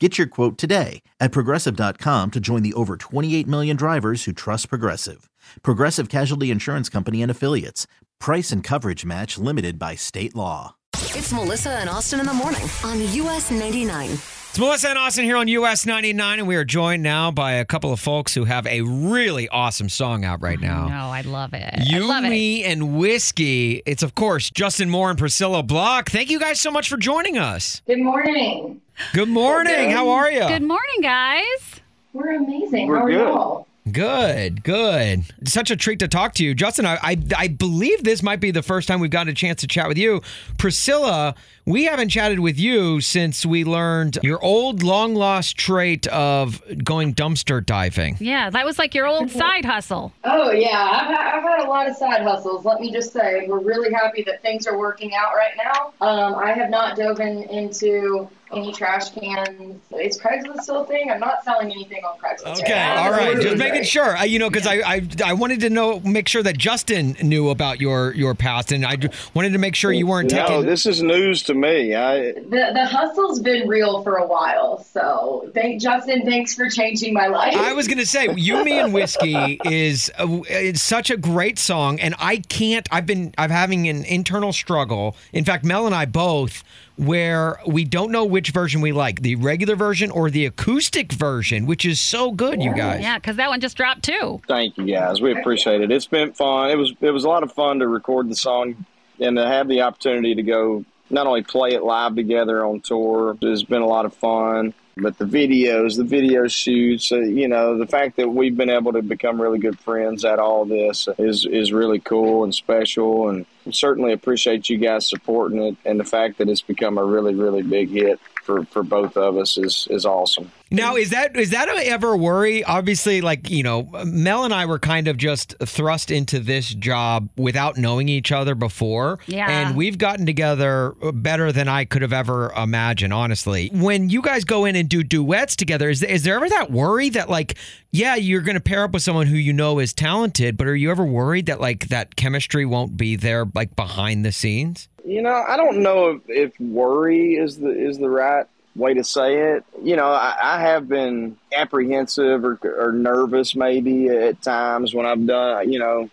Get your quote today at progressive.com to join the over 28 million drivers who trust Progressive. Progressive Casualty Insurance Company and Affiliates. Price and coverage match limited by state law. It's Melissa and Austin in the morning on US 99. It's Melissa and Austin here on US 99, and we are joined now by a couple of folks who have a really awesome song out right now. No, I love it. I You, love it. Me, and Whiskey. It's, of course, Justin Moore and Priscilla Block. Thank you guys so much for joining us. Good morning. Good morning. How are you? Good morning, guys. We're amazing. We're How are good. y'all? Good, good. It's such a treat to talk to you. Justin, I, I, I believe this might be the first time we've gotten a chance to chat with you. Priscilla, we haven't chatted with you since we learned your old long lost trait of going dumpster diving. Yeah, that was like your old side hustle. Oh yeah, I've had, I've had a lot of side hustles. Let me just say, we're really happy that things are working out right now. Um, I have not dove in, into any trash cans. Is Craigslist still a thing? I'm not selling anything on Craigslist. Okay, right all right. Just doing making great. sure, uh, you know, because I, I I wanted to know, make sure that Justin knew about your your past, and I wanted to make sure you weren't No, taking. this is news to me. I The the hustle's been real for a while. So thank Justin. Thanks for changing my life. I was gonna say, "You, Me, and Whiskey" is uh, it's such a great song, and I can't. I've been I'm having an internal struggle. In fact, Mel and I both, where we don't know which version we like, the regular version or the acoustic version, which is so good, you guys. Yeah, because that one just dropped too. thank you guys. We appreciate it. It's been fun. It was it was a lot of fun to record the song and to have the opportunity to go not only play it live together on tour. It's been a lot of fun. But the videos, the video shoots, uh, you know, the fact that we've been able to become really good friends at all this is is really cool and special. And certainly appreciate you guys supporting it. And the fact that it's become a really, really big hit for, for both of us is, is awesome. Now, is that is that ever a worry? Obviously, like you know, Mel and I were kind of just thrust into this job without knowing each other before, Yeah. and we've gotten together better than I could have ever imagined. Honestly, when you guys go in and do duets together, is is there ever that worry that like, yeah, you're going to pair up with someone who you know is talented, but are you ever worried that like that chemistry won't be there like behind the scenes? You know, I don't know if, if worry is the is the right way to say it. You know, I, I have been apprehensive or, or nervous maybe at times when I've done. You know,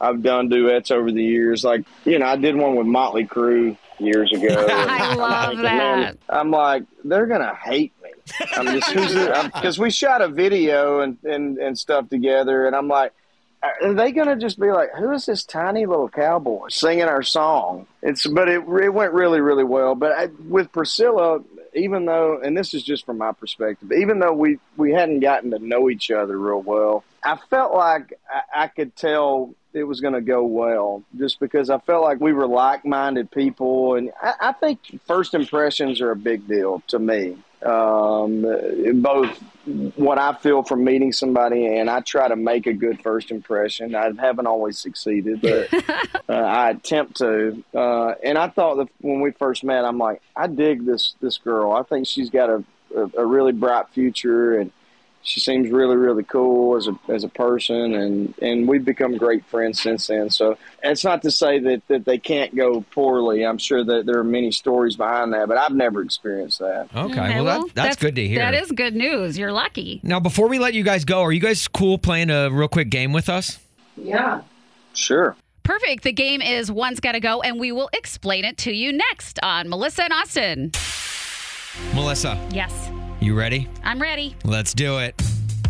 I've done duets over the years. Like you know, I did one with Motley Crue years ago. I love then that. I'm like, they're gonna hate me. I'm just because we shot a video and, and and stuff together, and I'm like, are they gonna just be like, who is this tiny little cowboy singing our song? It's but it it went really really well. But I, with Priscilla, even though, and this is just from my perspective, even though we we hadn't gotten to know each other real well, I felt like I, I could tell it was going to go well just because I felt like we were like-minded people, and I, I think first impressions are a big deal to me. Um, both what I feel from meeting somebody, and I try to make a good first impression. I haven't always succeeded, but uh, I attempt to. Uh, and I thought that when we first met, I'm like, I dig this this girl. I think she's got a a, a really bright future, and she seems really really cool as a as a person and and we've become great friends since then so it's not to say that that they can't go poorly i'm sure that there are many stories behind that but i've never experienced that Okay, mm-hmm. well, that, that's, good to hear. That is good news. You're lucky. Now, before we let you guys go, are you guys cool playing a real quick game with us? yeah. sure Perfect. The game is One's Gotta Go, and we will explain it to you next on Melissa and Austin. Melissa, Yes. You ready? I'm ready. Let's do it.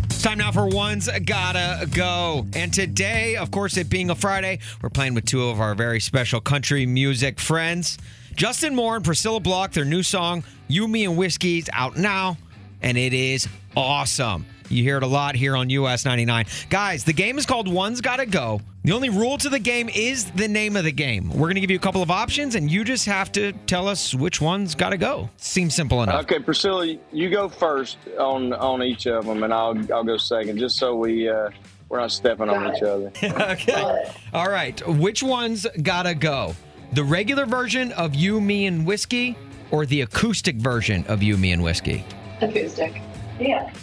It's time now for One's Gotta Go. And today, of course, it being a Friday, we're playing with two of our very special country music friends. Justin Moore and Priscilla Block, their new song, You, Me, and Whiskey's out now, and it is awesome. You hear it a lot here on US 99. Guys, the game is called One's Gotta Go. The only rule to the game is the name of the game. We're going to give you a couple of options, and you just have to tell us which one's gotta go. Seems simple enough. Okay, Priscilla, you go first on on each of them, and I'll I'll go second, just so we uh, we're not stepping on each other. okay. All right. Which one's gotta go? The regular version of You, Me, and Whiskey or the acoustic version of You, Me, and Whiskey? Acoustic. Yeah.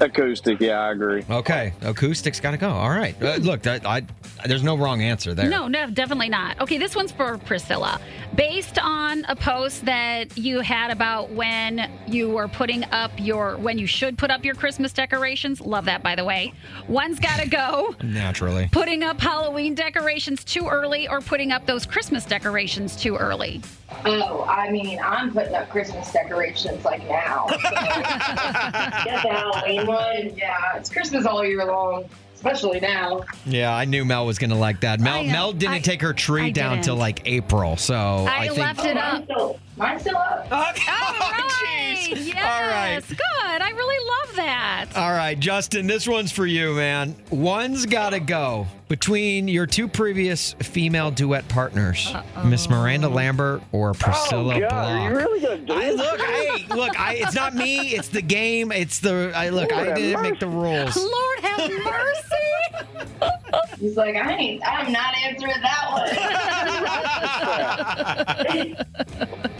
Acoustic, yeah, I agree. Okay. Acoustic's gotta go. All right. Uh, look, that, I, there's no wrong answer there. No, no, definitely not. Okay, this one's for Priscilla. Based on a post that you had about when you were putting up your, when you should put up your Christmas decorations. Love that, by the way. One's got to go. Naturally. Putting up Halloween decorations too early or putting up those Christmas decorations too early. Oh, I mean, I'm putting up Christmas decorations like now. So. Get the Halloween one. Yeah, it's Christmas all year long, especially now. Yeah, I knew Mel was gonna like that. Mel, I, uh, Mel didn't I- take her tree I down didn't. till like April, so I, I, think. left it mine's up. Still, mine's still up. Okay. Oh, All oh, right. jeez. Yes. All right. Good. I really love that. All right, Justin, this one's for you, man. One's got to go between your two previous female duet partners, Miss Miranda Lambert or oh, Priscilla oh God, Block. are you really gonna do I, look, hey, look, I, it's not me. It's the game. It's the. I look. Lord I didn't make the rules. Lord have mercy. He's like, I ain't, I'm not answering that one.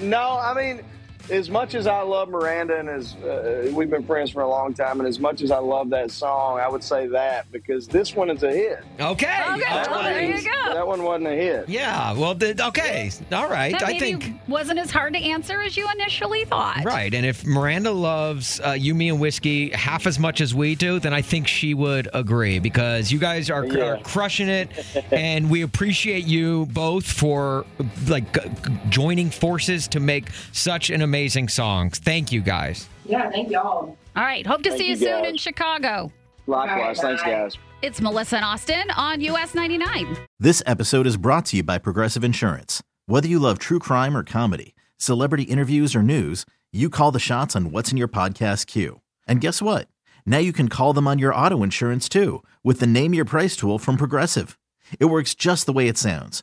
No, I mean, as much as I love Miranda and as uh, we've been friends for a long time, and as much as I love that song, I would say that because this one is a hit. Okay. Okay. That Oh, one there you is- go. That one wasn't a hit. Yeah. Well. The, okay. All right. That I maybe think. wasn't as hard to answer as you initially thought. Right, and if Miranda loves uh, you, me, and whiskey half as much as we do, then I think she would agree because you guys are, Yeah. are crushing it, and we appreciate you both for like g- g- joining forces to make such an amazing song. Thank you, guys. yeah, thank y'all. All right. Hope to Thank see you you, soon in Chicago. Likewise, All right, thanks, guys. It's Melissa and Austin on US 99. This episode is brought to you by Progressive Insurance. Whether you love true crime or comedy, celebrity interviews or news, you call the shots on what's in your podcast queue. And guess what? Now you can call them on your auto insurance too with the Name Your Price tool from Progressive. It works just the way it sounds.